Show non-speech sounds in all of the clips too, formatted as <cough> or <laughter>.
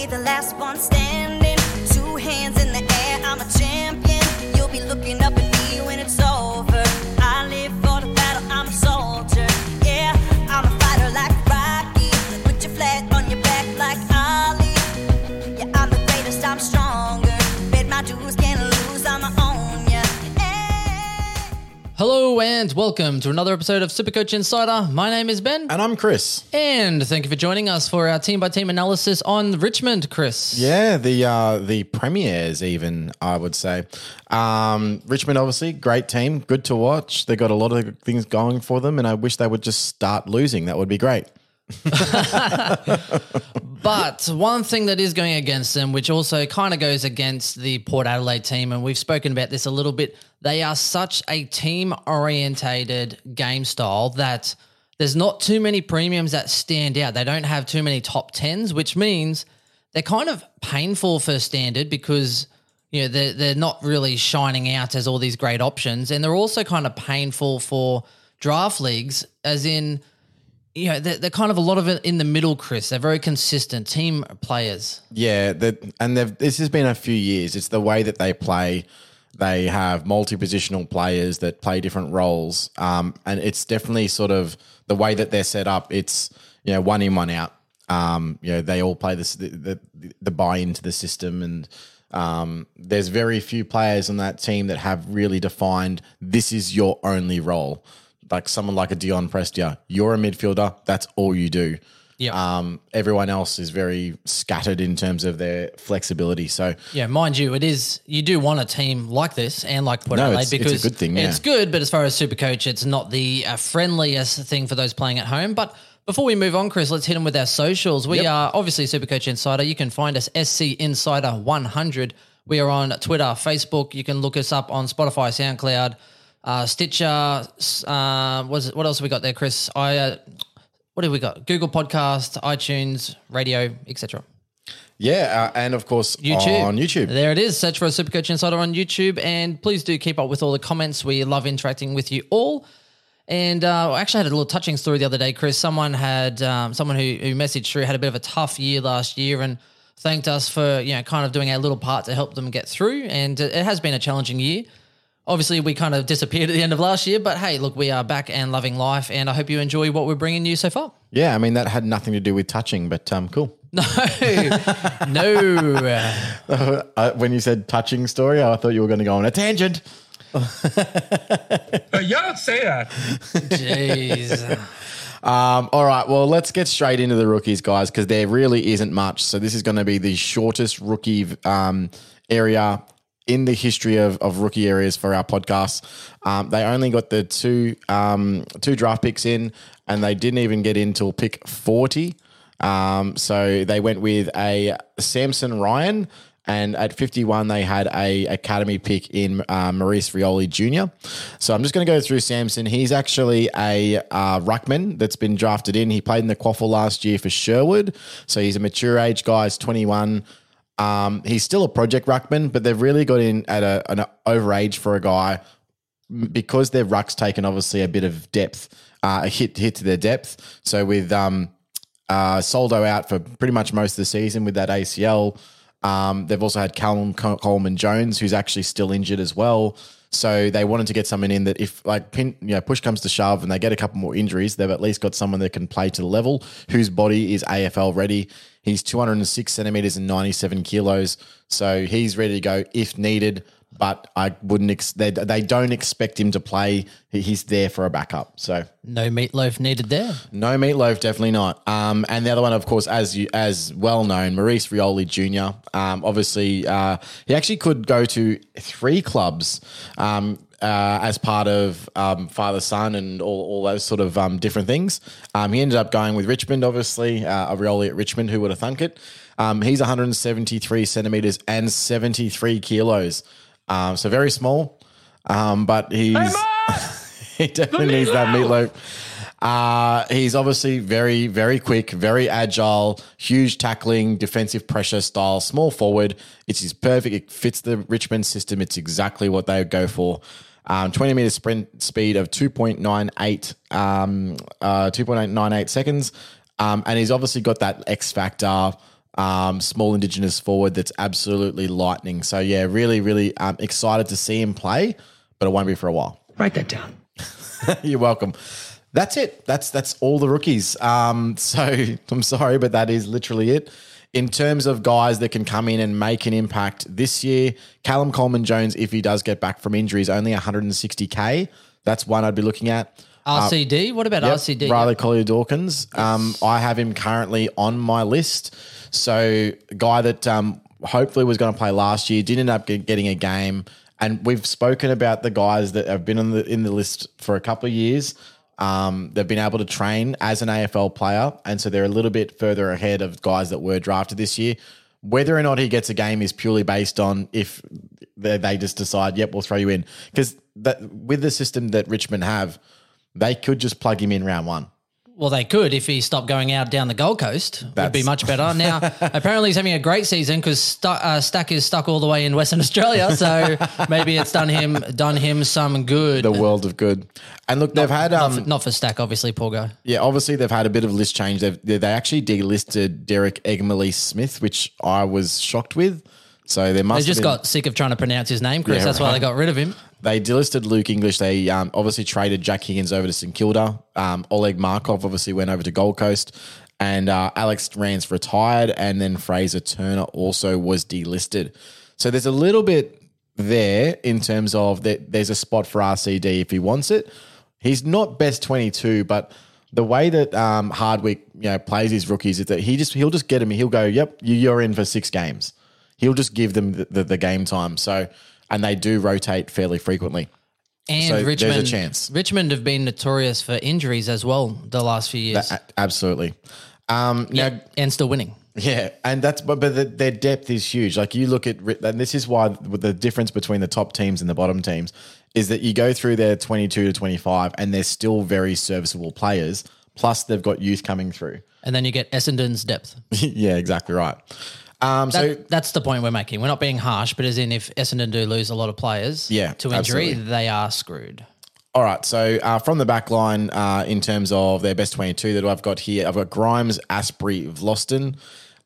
be the last one standing. Two hands in the air, I'm a champion. You'll be looking up Hello and welcome to another episode of Supercoach Insider. My name is Ben, And I'm Chris. and thank you for joining us for our team by team analysis on Richmond, Chris. Yeah, the uh, the premiers, even I would say. Um, Richmond, obviously, great team, good to watch. They got a lot of things going for them, and I wish they would just start losing. That would be great. <laughs> But one thing that is going against them, which also kind of goes against the Port Adelaide team, and we've spoken about this a little bit, they are such a team orientated game style that there's not too many premiums that stand out. They don't have too many top tens, which means they're kind of painful for standard because you know they're, they're not really shining out as all these great options. And they're also kind of painful for draft leagues, as in you know, they're, they're kind of a lot of it in the middle, Chris. They're very consistent team players. Yeah, and this has been a few years. It's the way that they play. They have multi-positional players that play different roles, um, and it's definitely sort of the way that they're set up. It's you know one in, one out. Um, you know they all play this the, the, the buy into the system, and um, there's very few players on that team that have really defined this is your only role. Like someone like a Dion Prestia, you're a midfielder. That's all you do. Yeah. Um, everyone else is very scattered in terms of their flexibility. So Yeah, mind you, it is you do want a team like this and like Port No, Adelaide it's- it's a good thing, yeah. It's good, but as far as Super Coach, it's not the uh, friendliest thing for those playing at home. But before we move on, Chris, let's hit them with our socials. We Yep. are obviously Super Coach Insider. You can find us SC Insider 100. We are on Twitter, Facebook. You can look us up on Spotify, SoundCloud, uh, Stitcher. Uh, what, is what else have we got there, Chris? I. Uh, what have we got? Google Podcast, iTunes, radio, etc. yeah, uh, and of course YouTube. on YouTube. There it is. Search for a Supercoach Insider on YouTube. And please do keep up with all the comments. We love interacting with you all. And uh, I actually had a little touching story the other day, Chris. Someone had um, someone who, who messaged through had a bit of a tough year last year and thanked us for you know kind of doing our little part to help them get through. And it has been a challenging year. Obviously, we kind of disappeared at the end of last year, but hey, look, we are back and loving life. And I hope you enjoy what we're bringing you so far. Yeah, I mean that had nothing to do with touching, but um, cool. <laughs> No, no. <laughs> Uh, when you said touching story, I thought you were going to go on a tangent. Uh, you don't say that. Jeez. Um, all right, well, let's get straight into the rookies, guys, because there really isn't much. So this is going to be the shortest rookie um, area in the history of, of rookie areas for our podcast. Um, they only got the two um, two draft picks in, and they didn't even get in till pick forty. Um, so they went with a Samson Ryan. And at 51, they had a academy pick in uh, Maurice Rioli Jr. So I'm just going to go through Samson. He's actually a uh, ruckman that's been drafted in. He played in the Quaffle last year for Sherwood. So he's a mature age guy. He's 21. Um, he's still a project ruckman, but they've really got in at a, an overage for a guy because their ruck's taken obviously a bit of depth, uh, a hit hit to their depth. So with um, uh, Soldo out for pretty much most of the season with that ACL. Um, they've also had Callum Coleman Jones, who's actually still injured as well. So they wanted to get someone in that if like pin, you know, push comes to shove and they get a couple more injuries, they've at least got someone that can play to the level, whose body is AFL ready. He's 206 centimeters and 97 kilos. So he's ready to go if needed. But I wouldn't, ex- they, they don't expect him to play. He's there for a backup. So No meatloaf needed there. no meatloaf, definitely not. Um, and the other one, of course, as you as well known, Maurice Rioli Jr. Um, obviously, uh, he actually could go to three clubs um, uh, as part of um, father son and all, all those sort of um, different things. Um, he ended up going with Richmond, obviously, uh, a Rioli at Richmond. Who would have thunk it? Um, he's 173 centimeters and 73 kilos, um, so very small. Um, but he's <laughs> he definitely needs that meatloaf. Uh, he's obviously very, very quick, very agile, huge tackling, defensive pressure style, small forward. It's his perfect. It fits the Richmond system. It's exactly what they go for. Um, 20 meter sprint speed of 2.98, um, uh, 2.98 seconds. Um, and he's obviously got that X factor um, small Indigenous forward that's absolutely lightning. So yeah, really, really um, excited to see him play, but it won't be for a while. Write that down. <laughs> You're welcome. That's it. That's that's all the rookies. Um, so <laughs> I'm sorry, but that is literally it. In terms of guys that can come in and make an impact this year, Callum Coleman Jones, if he does get back from injury, is only 160k. That's one I'd be looking at. RCD. what about Yep, RCD? Riley Collier Dawkins. Um, I have him currently on my list. So, guy that um, hopefully was going to play last year didn't end up getting a game, and we've spoken about the guys that have been on the in the list for a couple of years. Um, they've been able to train as an AFL player, and so they're a little bit further ahead of guys that were drafted this year. Whether or not he gets a game is purely based on if they, they just decide, "Yep, we'll throw you in," because with the system that Richmond have, they could just plug him in round one. Well, they could if he stopped going out down the Gold Coast. That'd be much better. Now, <laughs> apparently, he's having a great season because Stu- uh, Stack is stuck all the way in Western <laughs> Australia. So maybe it's done him done him some good. the world of good. And look, they've had not, um, for, not for Stack, obviously, poor guy. yeah, obviously they've had a bit of list change. They've they they actually delisted Derek Eggmolesse-Smith, which I was shocked with. So they must They just been, got sick of trying to pronounce his name, Chris. Yeah, That's why they got rid of him. they delisted Luke English. They um, obviously traded Jack Higgins over to St Kilda. Um, Oleg Markov obviously went over to Gold Coast, and uh, Alex Rance retired, and then Fraser Turner also was delisted. So there's a little bit there in terms of that. There's a spot for RCD if he wants it. He's not best 22, but the way that um, Hardwick you know plays his rookies is that he just he'll just get him. He'll go, "Yep, you- you're in for six games." He'll just give them the, the, the game time. So, and they do rotate fairly frequently. And So there's a Richmond, chance. Richmond have been notorious for injuries as well the last few years, A- absolutely. Um, now, and still winning. yeah, and that's but but the, their depth is huge. Like you look at, and this is why the difference between the top teams and the bottom teams is that you go through their 22 to 25, and they're still very serviceable players. Plus, they've got youth coming through. And then you get Essendon's depth. <laughs> yeah, exactly right. Um, so That, that's the point we're making. We're not being harsh, but as in if Essendon do lose a lot of players Yeah, to injury, absolutely. they are screwed. All right. So uh, from the back line, uh, in terms of their best 22 that I've got here, I've got Grimes, Asprey, Vlastuin,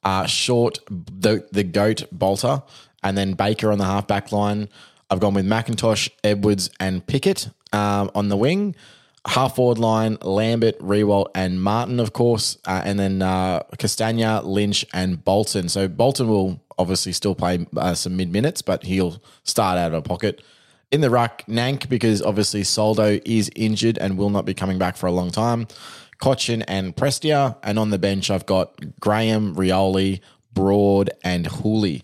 uh, Short, the, the GOAT, Balta, and then Baker on the half back line. I've gone with McIntosh, Edwards, and Pickett um, on the wing. Half forward line, Lambert, Riewoldt, and Martin, of course. Uh, and then uh, Castagna, Lynch, and Bolton. So Bolton will obviously still play uh, some mid minutes, but he'll start out of a pocket. In the ruck, Nank, because obviously Soldo is injured and will not be coming back for a long time. Cotchin and Prestia. And on the bench, I've got Graham, Rioli, Broad, and Houli.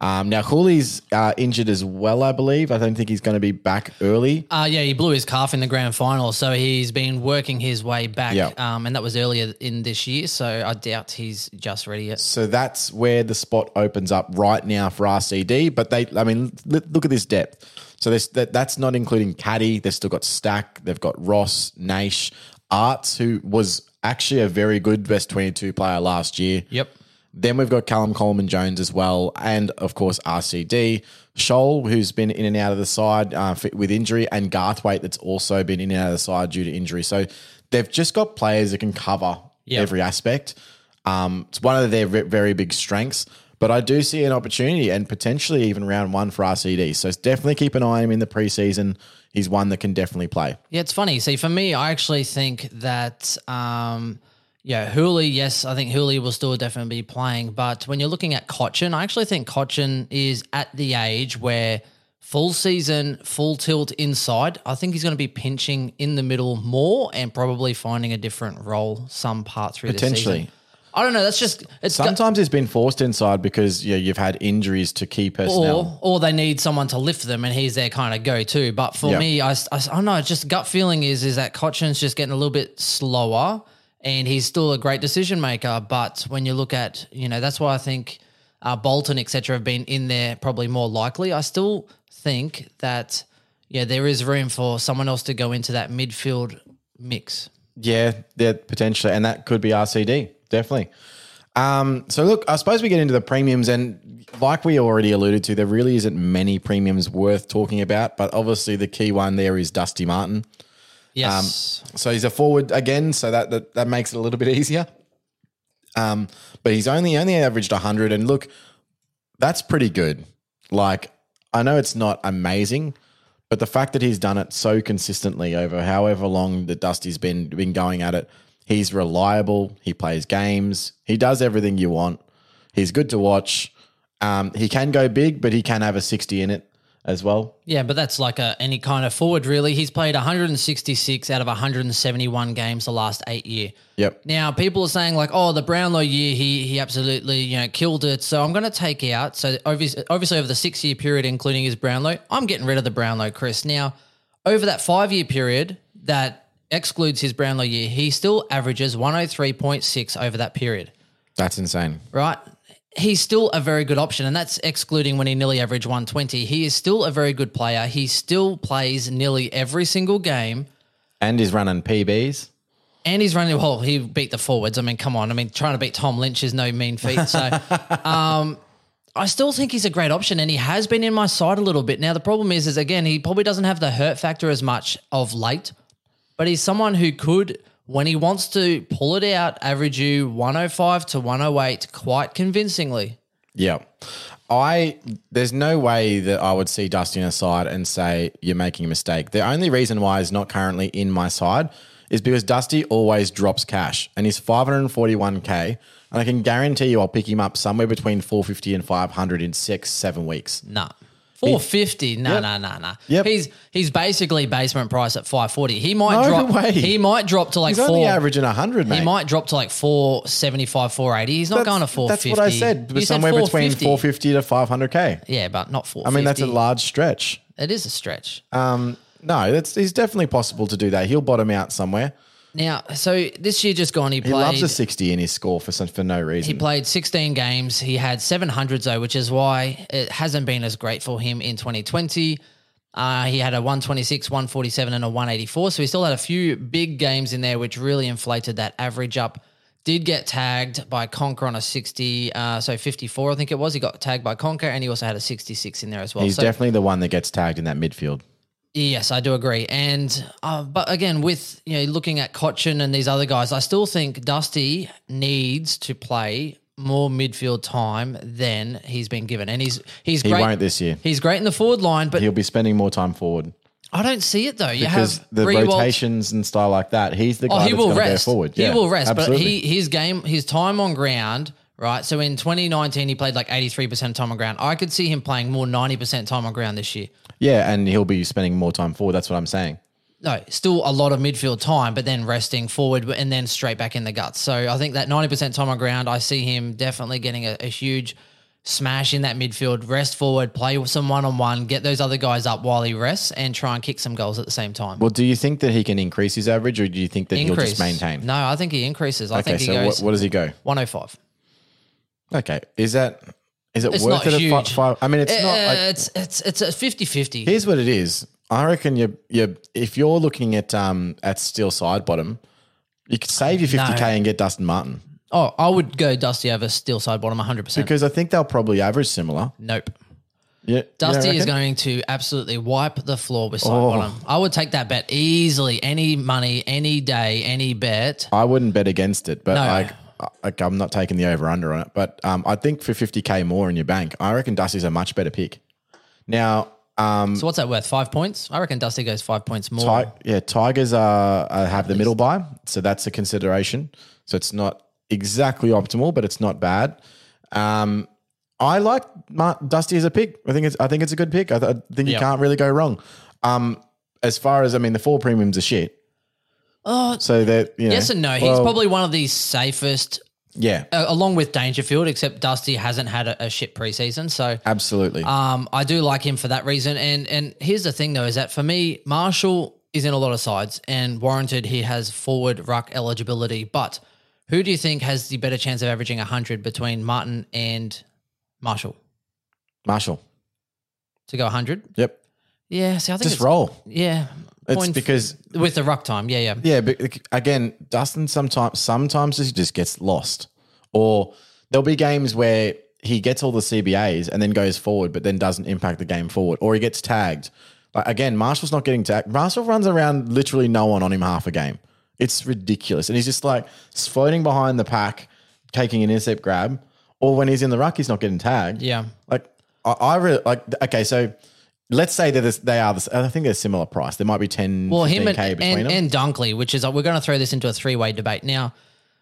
Um, now, Houli's uh, injured as well, I believe. I don't think he's going to be back early. Uh, yeah, he blew his calf in the grand final, so he's been working his way back. Yeah. Um, and that was earlier in this year, so I doubt he's just ready yet. So that's where the spot opens up right now for RCD. But they, I mean, l- look at this depth. So this, that, that's not including Caddy. They've still got Stack. They've got Ross, Naish, Aarts, who was actually a very good best 22 player last year. Yep. Then we've got Callum Coleman Jones as well, and of course RCD. Shoal, who's been in and out of the side uh, with injury, and Garthwaite, that's also been in and out of the side due to injury. So they've just got players that can cover Yep. every aspect. Um, it's one of their very big strengths. But I do see an opportunity and potentially even round one for RCD. So definitely keep an eye on him in the preseason. He's one that can definitely play. Yeah, it's funny. See, for me, I actually think that, um, yeah, Houli, yes, I think Houli will still definitely be playing. But when you're looking at Cotchin, I actually think Cotchin is at the age where full season, full tilt inside, I think he's going to be pinching in the middle more and probably finding a different role some part through the Potentially. season. I don't know. That's just it's Sometimes it's been forced inside because yeah, you've had injuries to key personnel. or or they need someone to lift them, and he's their kind of go to. But for Yeah. me, I, I, I don't know. Just gut feeling is is that Cotchin's just getting a little bit slower, and he's still a great decision maker. But when you look at you know that's why I think uh, Bolton etc. have been in there probably more likely. I still think that yeah there is room for someone else to go into that midfield mix. Yeah, yeah, potentially, and that could be RCD, definitely. Um, so look, I suppose we get into the premiums, and like we already alluded to, there really isn't many premiums worth talking about. But obviously, the key one there is Dusty Martin. Yes, So he's a forward again, so that that, that makes it a little bit easier. Um, but he's only only averaged 100. And look, that's pretty good. Like, I know it's not amazing, but the fact that he's done it so consistently over however long that Dusty's been been going at it, he's reliable. He plays games. He does everything you want. He's good to watch. Um, he can go big, but he can have a 60 in it as well. Yeah, but that's like a, any kind of forward, really. He's played 166 out of 171 games the last eight year. Yep. Now, people are saying like, "Oh, the Brownlow year, he he absolutely you know killed it." So I'm going to take out. So obviously, obviously over the six year period, including his Brownlow, I'm getting rid of the Brownlow, Chris. Now, over that five year period that excludes his Brownlow year, he still averages 103.6 over that period. That's insane. Right. He's still a very good option, and that's excluding when he nearly averaged 120. He is still a very good player. He still plays nearly every single game. And he's running PBs. And he's running well. He beat the forwards. I mean, come on. I mean, trying to beat Tom Lynch is no mean feat. So, <laughs> um, I still think he's a great option, and he has been in my side a little bit. Now, the problem is, is again, he probably doesn't have the hurt factor as much of late, but he's someone who could, when he wants to pull it out, average you 105 to 108 quite convincingly. Yeah. I there's no way that I would see Dusty on a side and say you're making a mistake. The only reason why he's not currently in my side is because Dusty always drops cash and he's 541k and I can guarantee you I'll pick him up somewhere between 450 and 500 in 6 7 weeks. Nah. 450. No, Yep. no, no, no. Yep. He's he's basically basement price at 540. He might No drop way. he might drop to like He's only 4 averaging 100, mate. He might drop to like 475, 480. He's not going to 450. That's what I said. You somewhere between 450. 450 to 500k. Yeah, but not 450. I mean that's a large stretch. It is a stretch. Um no, that's it's definitely possible to do that. He'll bottom out somewhere. Now, so this year just gone, he He loves a 60 in his score for some, for no reason. He played 16 games. He had 700s though, which is why it hasn't been as great for him in 2020. Uh, he had a 126, 147, and a 184. So he still had a few big games in there, which really inflated that average up. Did get tagged by Conker on a 60, uh, so 54, I think it was. He got tagged by Conker, and he also had a 66 in there as well. He's so, definitely the one that gets tagged in that midfield. Yes, I do agree. And uh, but again, with you know looking at Cotchin and these other guys, I still think Dusty needs to play more midfield time than he's been given. And he's he's He great. won't this year. He's great in the forward line, but He'll be spending more time forward I don't see it though. You because have the Riewoldt- rotations and style like that. He's the guy Oh, he that's will going to go rest. forward. He Yeah, will rest, absolutely. but he his game, his time on ground, right? So in 2019, he played like 83% time on ground. I could see him playing more 90% time on ground this year. yeah, and he'll be spending more time forward. That's what I'm saying. no, still a lot of midfield time, but then resting forward and then straight back in the guts. So I think that 90% time on ground, I see him definitely getting a, a huge smash in that midfield, rest forward, play with some one on one, get those other guys up while he rests, and try and kick some goals at the same time. Well, do you think that he can increase his average, or do you think that he'll just maintain? No, I think he increases. I okay, think he so goes what, what does he go? 105. Okay, is that is it It's worth not it? At huge. five, five? I mean, it's not. Uh, Like, it's it's it's a 50-50. here's what it is. I reckon you you if you're looking at um at Steele Sidebottom, you could save your 50k No. and get Dustin Martin Oh, I would go Dusty over Steele Sidebottom 100%. because I think they'll probably average similar. nope. Yeah, Dusty is going to absolutely wipe the floor with side Oh. bottom. I would take that bet easily. Any money, any day, any bet. I wouldn't bet against it, but No. like, like I'm not taking the over under on it. But um, I think for 50k more in your bank, I reckon Dusty's a much better pick. Now, um, So what's that worth? Five points? I reckon Dusty goes five points more. Ti- yeah, Tigers are, uh, have the middle buy, so that's a consideration. So it's not exactly optimal, but it's not bad. Um, I like Dusty as a pick. I think it's I think it's a good pick. I, th- I think you can't really go wrong. Um, as far as I mean, the four premiums are shit. Oh, So that you know, yes and no. He's well, probably one of the safest, yeah, uh, along with Dangerfield, except Dusty hasn't had a, a shit preseason. So absolutely. Um, I do like him for that reason. And and here's the thing though, is that for me, Marshall is in a lot of sides and warranted he has forward ruck eligibility. But who do you think has the better chance of averaging hundred between Martin and Marshall? Marshall. To go hundred? Yep, Yeah, see I think just it's, roll. Yeah. It's Point- because with the ruck time, yeah, yeah. Yeah, but again, Dustin sometimes sometimes he just gets lost, or there'll be games where he gets all the CBAs and then goes forward, but then doesn't impact the game forward, or he gets tagged. Like again, Marshall's not getting tagged. Marshall runs around literally no one on him half a game. It's ridiculous, and he's just like floating behind the pack, taking an intercept grab, or when he's in the ruck, he's not getting tagged. Yeah. Like I, I really like. Okay, so let's say that they are. The, I think they're similar price. There might be 10, Well, him and, k between and, them. and Dunkley, which is we're going to throw this into a three way debate now.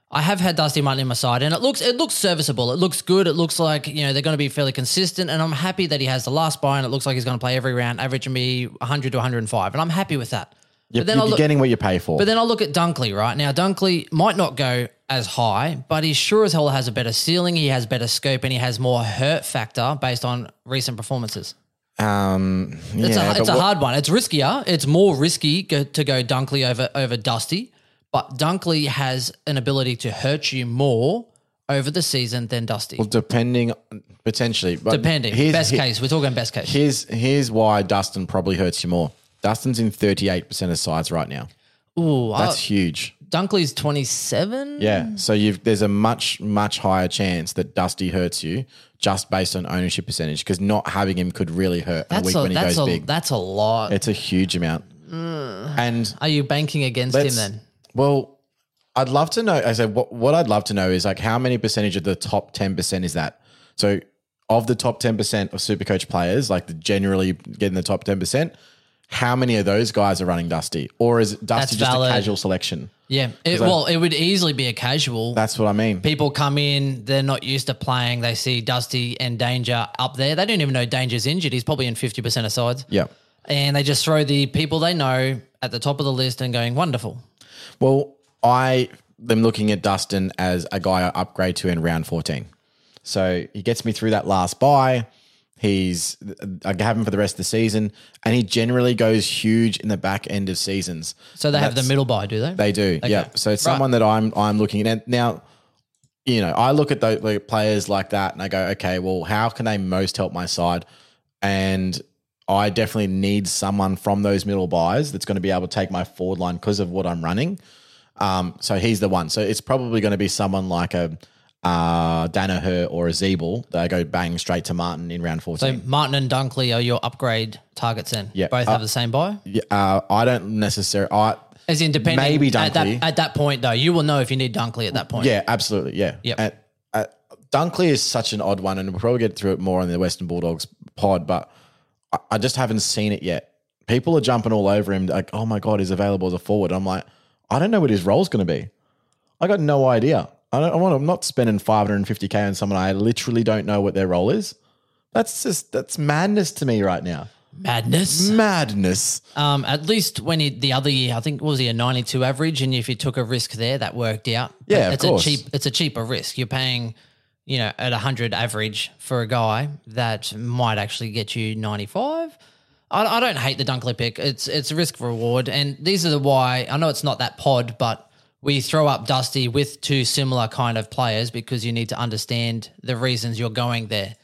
I have had Dusty Martin in my side, and it looks it looks serviceable. It looks good. It looks like you know they're going to be fairly consistent, and I'm happy that he has the last buy, and it looks like he's going to play every round, averaging me 100 to 105, and I'm happy with that. you're, but then you're look, getting what you pay for. but then I'll look at Dunkley, right? Now, Dunkley might not go as high, but he sure as hell has a better ceiling. He has better scope and he has more hurt factor based on recent performances. Um, It's, a, it's a what- hard one. It's riskier. It's more risky go, to go Dunkley over, over Dusty, but Dunkley has an ability to hurt you more over the season than Dusty. Well, depending potentially, but Depending. best here- case. We're talking best case. Here's here's why Dustin probably hurts you more. Dustin's in 38% of sides right now. Ooh, That's huge. Dunkley's 27. Yeah. So you've there's a much, much higher chance that Dusty hurts you just based on ownership percentage because not having him could really hurt a week a, when he that's, goes a, big. that's a lot. It's a huge amount. And Are you banking against him then? Well, I'd love to know. I said, what, what I'd love to know is like how many percentage of the top 10% is that? So, of the top 10% of Supercoach players, like the generally getting the top 10%, how many of those guys are running Dusty? Or is Dusty That's just valid. a casual selection? Yeah. It, I- well, it would easily be a casual. That's what I mean. People come in, they're not used to playing. They see Dusty and Danger up there. They don't even know Danger's injured. He's probably in 50% of sides. Yeah. And they just throw the people they know at the top of the list and going, wonderful. Well, I am looking at Dustin as a guy I upgrade to in round 14. So he gets me through that last buy. He's I have him for the rest of the season, and he generally goes huge in the back end of seasons. So they have the That's- middle buy, do they? They do, yeah. So it's Right. someone that I'm I'm looking at now. You know, I look at those like, players like that, and I go, okay, well, how can they most help my side? And I definitely need someone from those middle buys that's going to be able to take my forward line because of what I'm running. Um, so he's the one. So it's probably going to be someone like a uh, Danaher or a Zeeble that go bang straight to Martin in round 14. so Martin and Dunkley are your upgrade targets then? Yeah. Both have the same buy? Yeah, uh, I don't necessarily. I As in depending Maybe at that, Dunkley. at that point though, you will know if you need Dunkley at that point. Yeah, absolutely. Yeah. Yep. And, uh, Dunkley is such an odd one, and we'll probably get through it more on the Western Bulldogs pod, but I, I just haven't seen it yet. People are jumping all over him, like, oh my God, he's available as a forward. I'm like, I don't know what his role's going to be. I got no idea. I don't I want. I'm not spending 550k on someone I literally don't know what their role is. That's just that's madness to me right now. Madness. Madness. Um, at least when he, the other year, I think was he a ninety-two average, and if you took a risk there, that worked out. But Yeah, of it's course. a cheap. It's a cheaper risk. You're paying, you know, at hundred average for a guy that might actually get you ninety-five. I, I don't hate the Dunkley pick. It's it's a risk reward, and these are the why. I know it's not that pod, but we throw up Dusty with two similar kind of players because you need to understand the reasons you're going there.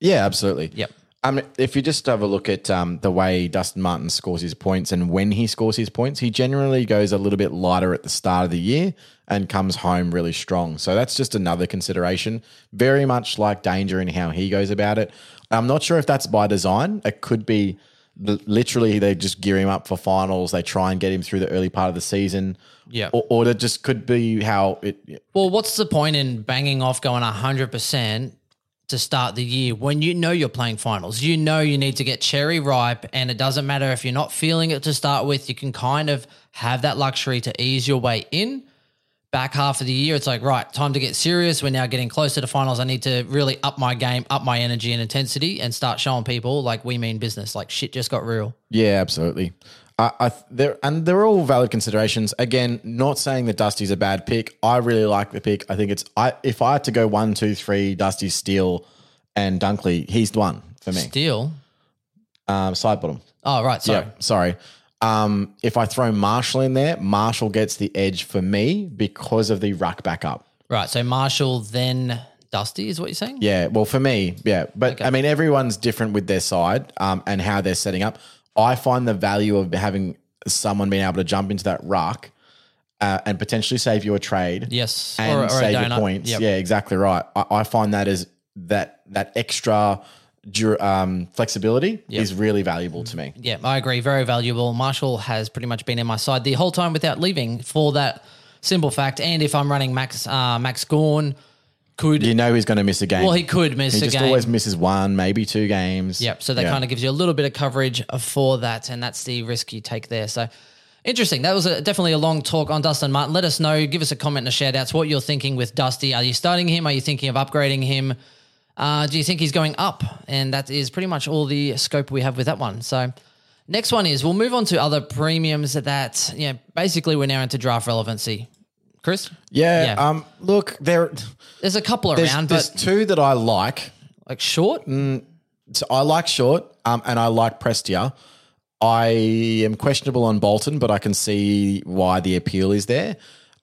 Yeah, absolutely. Yep. I mean, if you just have a look at um, the way Dustin Martin scores his points and when he scores his points, he generally goes a little bit lighter at the start of the year and comes home really strong. So that's just another consideration. Very much like Danger in how he goes about it. I'm not sure if that's by design. It could be literally they just gear him up for finals. They try and get him through the early part of the season. Yeah. Or, or it just could be how it. Well, what's the point in banging off going 100% to start the year when you know you're playing finals? You know you need to get cherry ripe, and it doesn't matter if you're not feeling it to start with. You can kind of have that luxury to ease your way in. Back half of the year, it's like, right, time to get serious. We're now getting closer to finals. I need to really up my game, up my energy and intensity, and start showing people like we mean business. Like shit just got real. Yeah, absolutely. I, I there and they're all valid considerations. Again, not saying that Dusty's a bad pick. I really like the pick. I think it's I if I had to go one, two, three, Dusty, Steele, and Dunkley, he's the one for me. Deal. Um, Sidebottom. Oh, right. Sorry. Yeah, sorry. Um, if I throw Marshall in there, Marshall gets the edge for me because of the ruck backup. Right. So Marshall, then Dusty is what you're saying? Yeah, well, for me, yeah, but I mean, everyone's different with their side um, and how they're setting up. I find the value of having someone being able to jump into that ruck uh, and potentially save you a trade, Yes. and Or- or a save your points. Yep. Yeah, exactly right. I, I find that is that that extra dur- um, flexibility is really valuable to me. Yeah, I agree. Very valuable. Marshall has pretty much been in my side the whole time without leaving for that simple fact. And if I'm running Max uh, Max Gawn, could You know he's going to miss a game. well he could miss a game. He just game. always misses one, maybe two games. Yep. So that Yeah. kind of gives you a little bit of coverage for that, and that's the risk you take there. So interesting. That was a, definitely a long talk on Dustin Martin. Let us know. Give us a comment and a shout outs what you're thinking with Dusty. Are you starting him? Are you thinking of upgrading him? Uh, do you think he's going up? And that is pretty much all the scope we have with that one. So next one is we'll move on to other premiums that, yeah, basically we're now into draft relevancy. Chris? Yeah. Yeah. Um. Look, there. There's a couple There's, around, there's but two that I like. like short. So I like Short, um, and I like Prestia. I am questionable on Bolton, but I can see why the appeal is there.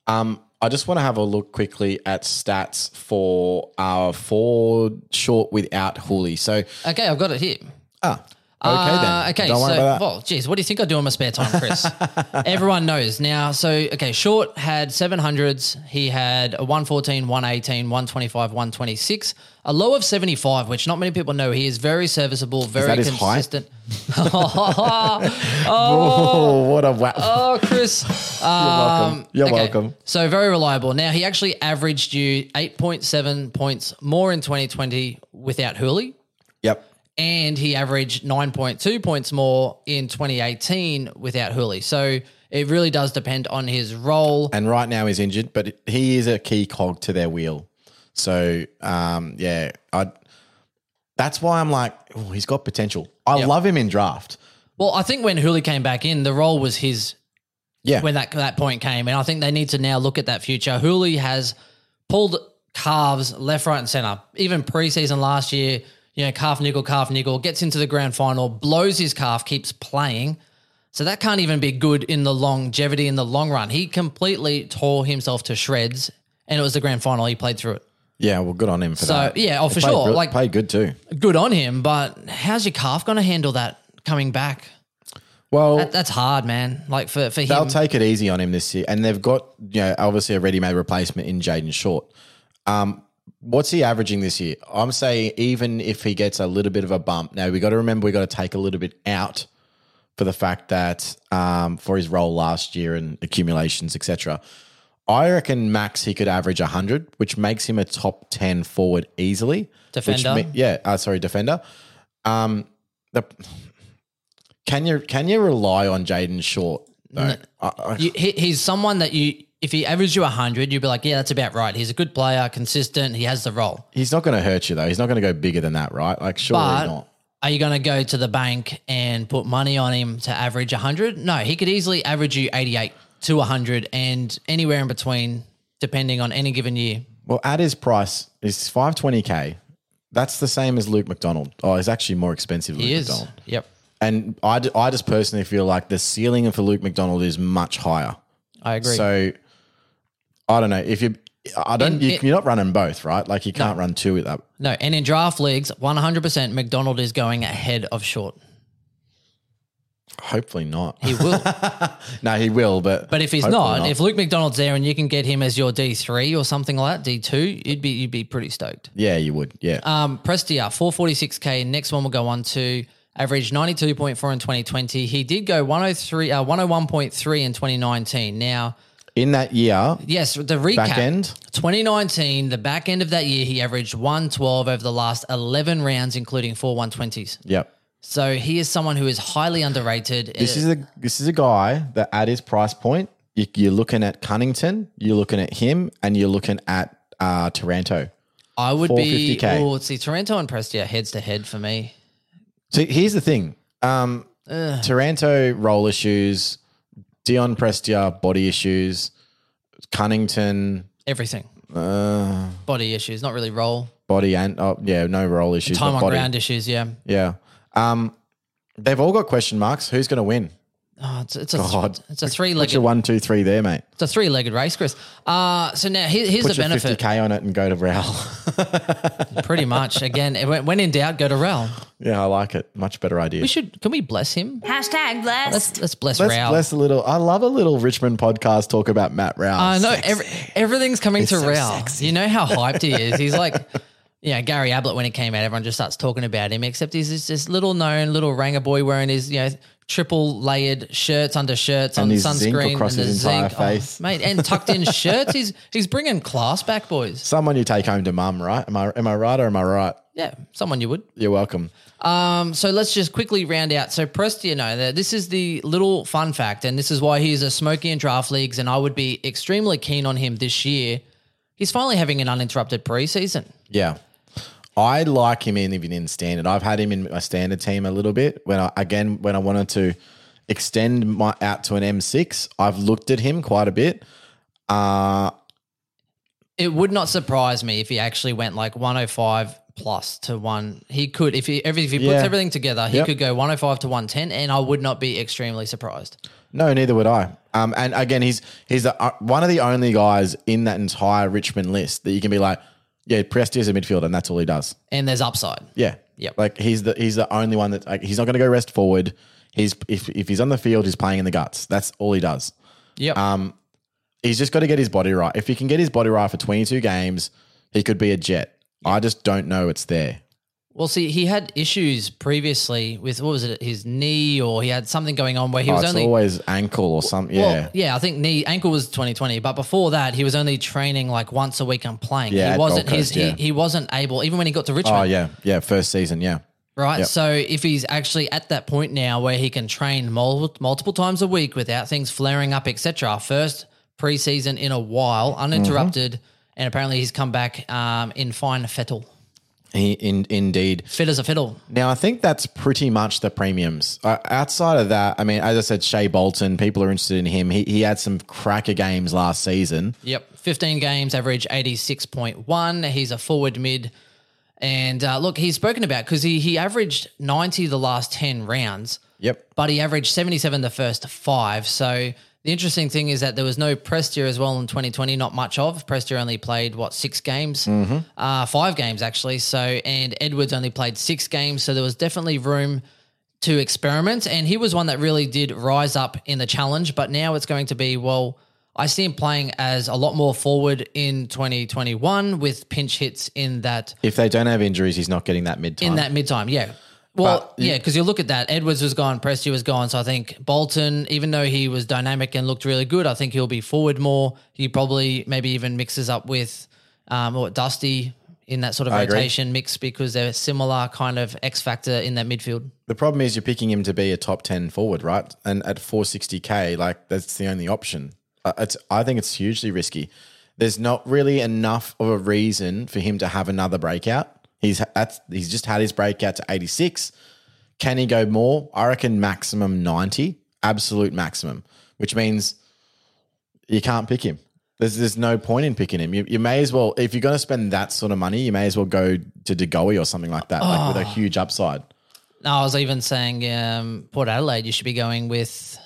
Um, I just want to have a look quickly at stats for our for Short without Houli. So, Okay, I've got it here. ah, okay Uh, then. Okay, Don't so, well, geez, what do you think I do in my spare time, Chris? <laughs> Everyone knows now. So, okay, Short had 700s. He had a 114, 118, 125, 126, a low of 75, which not many people know. He is very serviceable, very height? consistent. <laughs> <laughs> oh, what a wow! Oh, Chris. <laughs> You're welcome. Um, You're Okay, welcome. So very reliable. Now he actually averaged you 8.7 points more in 2020 without Houli. Yep. and he averaged 9.2 points more in 2018 without Houli. So it really does depend on his role. And right now he's injured, but he is a key cog to their wheel. So, um, yeah, I. That's why I'm like, oh, he's got potential. I Yep. love him in draft. Well, I think when Houli came back in, the role was his Yeah. when that that point came, and I think they need to now look at that future. Houli has pulled calves left, right, and center. Even preseason last year, you know, calf niggle, calf niggle, gets into the grand final, blows his calf, keeps playing. So that can't even be good in the longevity in the long run. He completely tore himself to shreds, and it was the grand final. He played through it. Yeah, well, good on him for that. So, that. yeah, oh, for sure. good- Like- played good too. Good on him, but how's your calf going to handle that coming back? Well, That, that's hard, man. Like for for they'll him. take it easy on him this year, and they've got you know obviously a ready-made replacement in Jayden Short. Um, what's he averaging this year? I'm saying even if he gets a little bit of a bump, now we got to remember we got to take a little bit out for the fact that um, for his role last year and accumulations, etc. I reckon max he could average 100, which makes him a top 10 forward easily. Defender? me- yeah, uh, sorry, defender. Um, the can you can you rely on Jayden Short? though? I- I- You, he, he's someone that you, if he averaged you 100, you'd be like, yeah, that's about right. He's a good player, consistent. He has the role. he's not going to hurt you though. He's not going to go bigger than that, right? Like surely But not. are you going to go to the bank and put money on him to average 100? No, he could easily average you 88 to 100 and anywhere in between, depending on any given year. Well, at his price, is five twenty k. That's the same as Luke McDonald. Oh, he's actually more expensive. Luke He is. McDonald. Yep. And I, d- I just personally feel like the ceiling for Luke McDonald is much higher. I agree. So I don't know if you. I don't. In- you, you're not running both, right? Like you can't run two with that. no, and in draft leagues, 100% McDonald is going ahead of short. Hopefully not. He will. <laughs> no, he will, but But if he's hopefully not, if Luke McDonald's there and you can get him as your D three or something like that, D two, you'd be you'd be pretty stoked. yeah, you would. Yeah, Um, Prestia, four forty six k. Next one we'll go on to average ninety two point four in twenty twenty. He did go one hundred three, uh, one hundred one point three in twenty nineteen. Now, in that year, yes, the recap. back end. 2019, the back end of that year, he averaged 112 over the last 11 rounds, including four 120s. Yep. So he is someone who is highly underrated. This is a this is a guy that at his price point, you, you're looking at Cunnington, you're looking at him, and you're looking at uh, Taranto. I would be. 450K. Oh, see, Taranto and Prestia heads to head for me. So here's the thing: um, Taranto roll issues, Dion Prestia body issues, Cunnington Everything. uh, Body issues, not really roll. body and oh yeah, no roll issues. Time on body. ground issues, yeah. Yeah. Um, they've all got question marks. Who's going to win? Oh, it's, it's a God. it's a three-legged your one, two, three there, mate. it's a three-legged race, Chris. Uh so now here, here's Put the your benefit. 50k on it and go to Rail. <laughs> Pretty much. Again, it when in doubt, go to Rel. yeah, I like it. Much better idea. We should. Can we bless him? Hashtag blessed. Let's let's bless Let's Rao. bless a little. I love a little Richmond podcast talk about Matt Rowell. I know every, everything's coming to so Rao. sexy. You know how hyped he is. He's like, <laughs> Yeah, Gary Ablett when he came out, everyone just starts talking about him. Except he's just this little known little ranger boy wearing his you know triple layered shirts under shirts And on his zinc sunscreen across and his entire zinc, Oh, face. mate, and tucked in <laughs> shirts. He's he's bringing class back, boys. Someone you take home to mum, right? Am I am I right or am I right? Yeah, someone you would. You're welcome. Um, so let's just quickly round out. So Presti, you know, that this is the little fun fact, and this is why he's a smoky in draft leagues, and I would be extremely keen on him this year. He's finally having an uninterrupted preseason. Yeah. I like him in even in standard. I've had him in my standard team a little bit. When I again when I wanted to extend my out to an M6, I've looked at him quite a bit. Uh It would not surprise me if he actually went like 105 plus to one. He could if he every if he puts Yeah. everything together, he Yep. could go 105 to 110, and I would not be extremely surprised. no, neither would I. Um, and again, he's he's the, uh, one of the only guys in that entire Richmond list that you can be like, yeah, Presti is a midfielder, and that's all he does. And there's upside. Yeah. Yep. Like he's the he's the only one that like he's not going to go rest forward. He's if if he's on the field, he's playing in the guts. That's all he does. Yep. Um, he's just got to get his body right. If he can get his body right for 22 games, he could be a jet. I just don't know it's there. Well, see, he had issues previously with what was it, his knee, or he had something going on where he Oh, was only. always ankle or something. Yeah. Well, yeah, I think knee ankle was 2020, but before that, he was only training like once a week and playing. Yeah, he wasn't Gold his. Yeah. he, he wasn't able even when he got to Richmond. oh, yeah. Yeah. First season. Yeah. Right. Yep. So if he's actually at that point now where he can train multiple, multiple times a week without things flaring up, etc. First preseason in a while, uninterrupted, Mm-hmm. and apparently he's come back um, in fine fettle, in, indeed. fit as a fiddle. Now, I think that's pretty much the premiums. Uh, outside of that, I mean, as I said, Shea Bolton, people are interested in him. He, he had some cracker games last season. Yep, 15 games, average 86.1. He's a forward mid. And uh, look, he's spoken about because he, he averaged 90 the last 10 rounds, Yep. but he averaged 77 the first five. So the interesting thing is that there was no Prestia as well in 2020, not much of. Prestia only played, what, six games? Mm-hmm. Uh, five games, actually. So, and Edwards only played six games. So there was definitely room to experiment. And he was one that really did rise up in the challenge. But now it's going to be, well, I see him playing as a lot more forward in 2021 with pinch hits in that If they don't have injuries, he's not getting that mid time. in that mid time. Yeah. Well, But yeah, because you look at that. Edwards was gone, Presti was gone. So I think Bolton, even though he was dynamic and looked really good, I think he'll be forward more. He probably maybe even mixes up with um, what Dusty in that sort of I agree. rotation mix because they're similar kind of X factor in that midfield. The problem is you're picking him to be a top 10 forward, right? And at 460k, like that's the only option. Uh, it's I think it's hugely risky. There's not really enough of a reason for him to have another breakout. He's that's he's just had his breakout to 86. Can he go more? I reckon maximum 90, absolute maximum, which means you can't pick him. There's, there's no point in picking him. You, you may as well, if you're going to spend that sort of money, you may as well go to De Goey or something like that, like with a huge upside. No, I was even saying um, Port Adelaide, you should be going with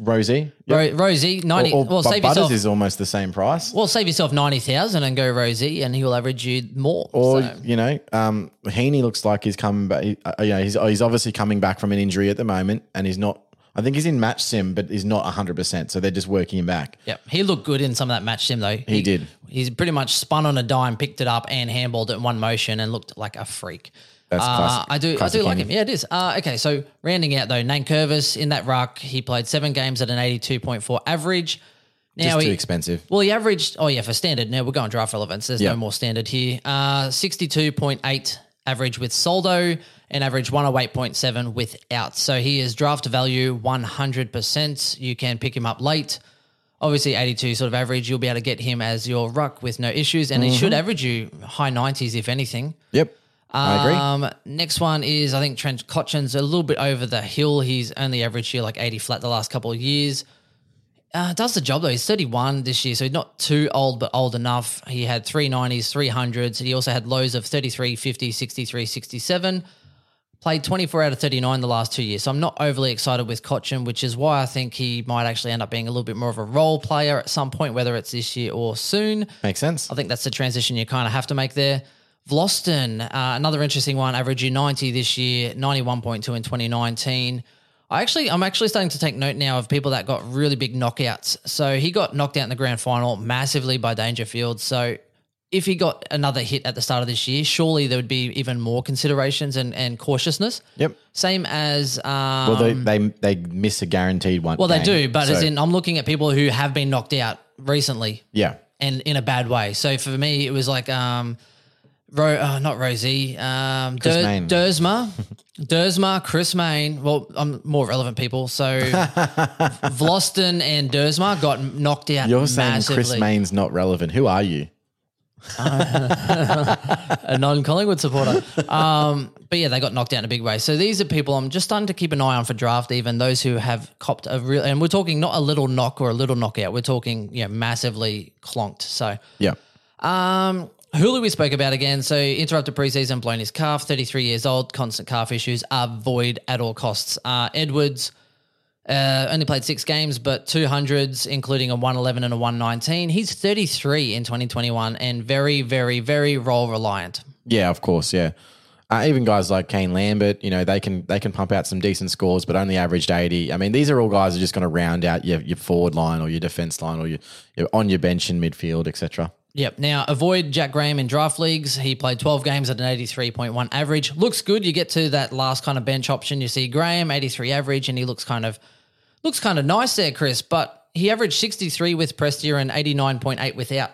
Rozee. Ro- Rozee, 90. Or, or well, save Butters yourself. is almost the same price. well, save yourself 90,000 and go Rozee, and he'll average you more. or So- you know, um, Heaney looks like he's coming back. he- uh, You know, he's he's obviously coming back from an injury at the moment, and he's not. I think he's in match sim, but he's not hundred percent. So they're just working him back. Yep. He looked good in some of that match sim though. He, did. He's pretty much spun on a dime, picked it up and handballed it in one motion and looked like a freak. That's Uh, classic- I do I do like him. Yeah, it is. Uh, okay, so rounding out though, Nankervis in that ruck, he played seven games at an 82.4 average. Now Just too he, expensive. well, he averaged, oh yeah, for standard. Now we're going draft relevance. There's Yeah. no more standard here. Uh, 62.8 average with Soldo and average 108.7 without. So he is draft value 100%. You can pick him up late. Obviously, 82 sort of average. You'll be able to get him as your ruck with no issues. And he should Mm-hmm. average you high 90s, if anything. Yep, I agree. Um, next one is I think Trent Cotchin's a little bit over the hill. He's only averaged here like 80 flat the last couple of years. Uh, does the job though. He's 31 this year, so he's not too old, but old enough. He had 390s, 300s. He also had lows of 33, 50, 63, 67. Played 24 out of 39 the last two years. So I'm not overly excited with Cotchin, which is why I think he might actually end up being a little bit more of a role player at some point, whether it's this year or soon. Makes sense. I think that's the transition you kind of have to make there. Vlastuin, uh, another interesting one, averaging 90 this year, 91.2 in 2019. I actually, I'm actually starting to take note now of people that got really big knockouts. So he got knocked out in the grand final massively by Dangerfield. So if he got another hit at the start of this year, surely there would be even more considerations and, and cautiousness. Yep. Same as um, Well, they, they they miss a guaranteed one. well, they game. do, but as in, I'm looking at people who have been knocked out recently yeah, and in a bad way. So for me, it was like, um, Ro, uh, not Rozee, um, Chris Der-. Dersma, <laughs> Dersma, Chris Mayne. Well, I'm more relevant people. So <laughs> Vlastuin and Dersma got knocked out. you're saying massively. Chris Mayne's not relevant. Who are you? <laughs> a non-Collingwood supporter. Um, but yeah, they got knocked out in a big way. So these are people I'm just starting to keep an eye on for draft. Even those who have copped a real, and we're talking not a little knock or a little knockout. We're talking you know massively clonked. So Yeah, um, Houli we spoke about again. So interrupted preseason, blown his calf, 33 years old, constant calf issues, avoid at all costs. Uh, Edwards uh, only played six games, but 200s, including a 111 and a 119. He's 33 in 2021 and very, very, very role reliant. yeah, of course, yeah. Uh, even guys like Kane Lambert, you know, they can they can pump out some decent scores, but only averaged eighty. I mean, these are all guys who are just going to round out your, your forward line or your defense line or your, your on your bench in midfield, etc. Yep. Now, avoid Jack Graham in draft leagues. He played 12 games at an 83.1 average. Looks good. You get to that last kind of bench option. You see Graham, 83 average, and he looks kind of looks kind of nice there, Chris. But he averaged 63 with Prestia and 89.8 without.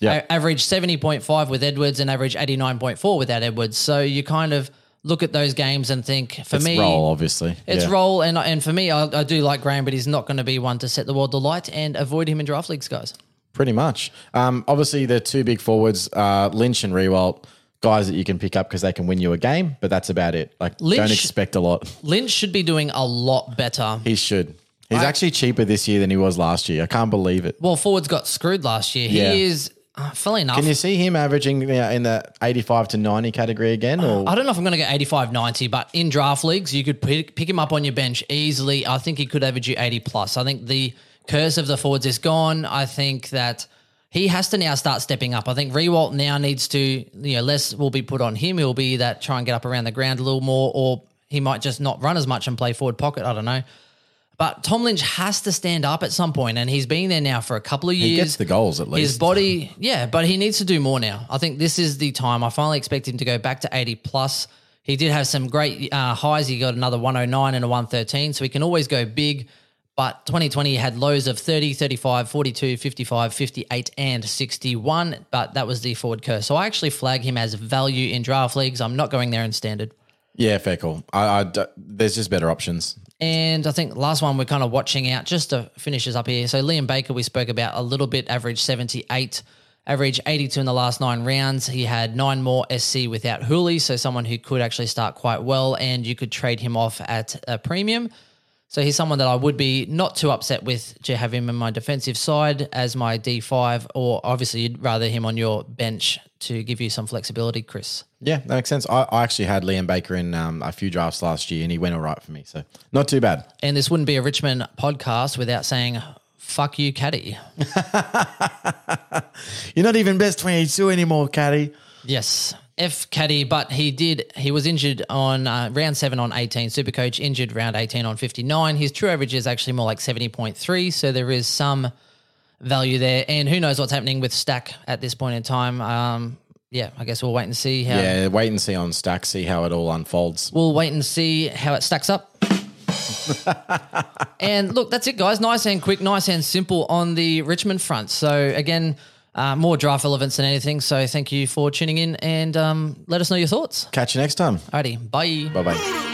Yeah. A- average 70.5 with Edwards and average 89.4 without Edwards. So you kind of look at those games and think, for me It's me, role, obviously. it's yeah. role. And, and for me, I, I do like Graham, but he's not going to be one to set the world alight and avoid him in draft leagues, guys. Pretty much. Um, obviously, the two big forwards, uh, Lynch and Riewoldt, guys that you can pick up because they can win you a game, but that's about it. Like, don't expect a lot. Lynch should be doing a lot better. He should. He's actually cheaper this year than he was last year. I can't believe it. Well, forwards got screwed last year. Yeah. He is, uh, funnily enough, Can you see him averaging you know, in the 85 to 90 category again? Or I don't know if I'm going to get 85, 90, but in draft leagues, you could pick, pick him up on your bench easily. I think he could average you 80 plus. I think the curse of the forwards is gone. I think that he has to now start stepping up. I think Riewoldt now needs to, you know, less will be put on him. He'll be that try and get up around the ground a little more, or he might just not run as much and play forward pocket. I don't know. But Tom Lynch has to stand up at some point, and he's been there now for a couple of years. he gets the goals at least. His body, yeah, but he needs to do more now. I think this is the time. I finally expect him to go back to 80 plus. He did have some great uh, highs. He got another 109 and a 113, so he can always go big. But 2020 had lows of 30, 35, 42, 55, 58, and 61. But that was the forward curse. So I actually flag him as value in draft leagues. I'm not going there in standard. yeah, fair call. I, I there's just better options. And I think last one we're kind of watching out just to finish us up here. So Liam Baker, we spoke about a little bit, average 78, average 82 in the last nine rounds. He had nine more SC without Houli, so someone who could actually start quite well, and you could trade him off at a premium. So he's someone that I would be not too upset with to have him in my defensive side as my D5, or obviously you'd rather him on your bench to give you some flexibility, Chris. Yeah, that makes sense. I, I actually had Liam Baker in um, a few drafts last year and he went all right for me. So not too bad. And this wouldn't be a Richmond podcast without saying, fuck you, Caddy. <laughs> You're not even best 22 anymore, Caddy. Yes. F caddy, but he did. He was injured on uh, round seven on eighteen. Supercoach injured round eighteen on fifty nine. His true average is actually more like seventy point three. So there is some value there. And who knows what's happening with Stack at this point in time? Um, yeah, I guess we'll wait and see how. Yeah, wait and see on stack, see how it all unfolds. We'll wait and see how it stacks up. <laughs> and look, that's it, guys. Nice and quick, nice and simple on the Richmond front. So again, uh, more draft relevance than anything. So thank you for tuning in and um, let us know your thoughts. Catch you next time. Alrighty, bye. Bye bye.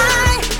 I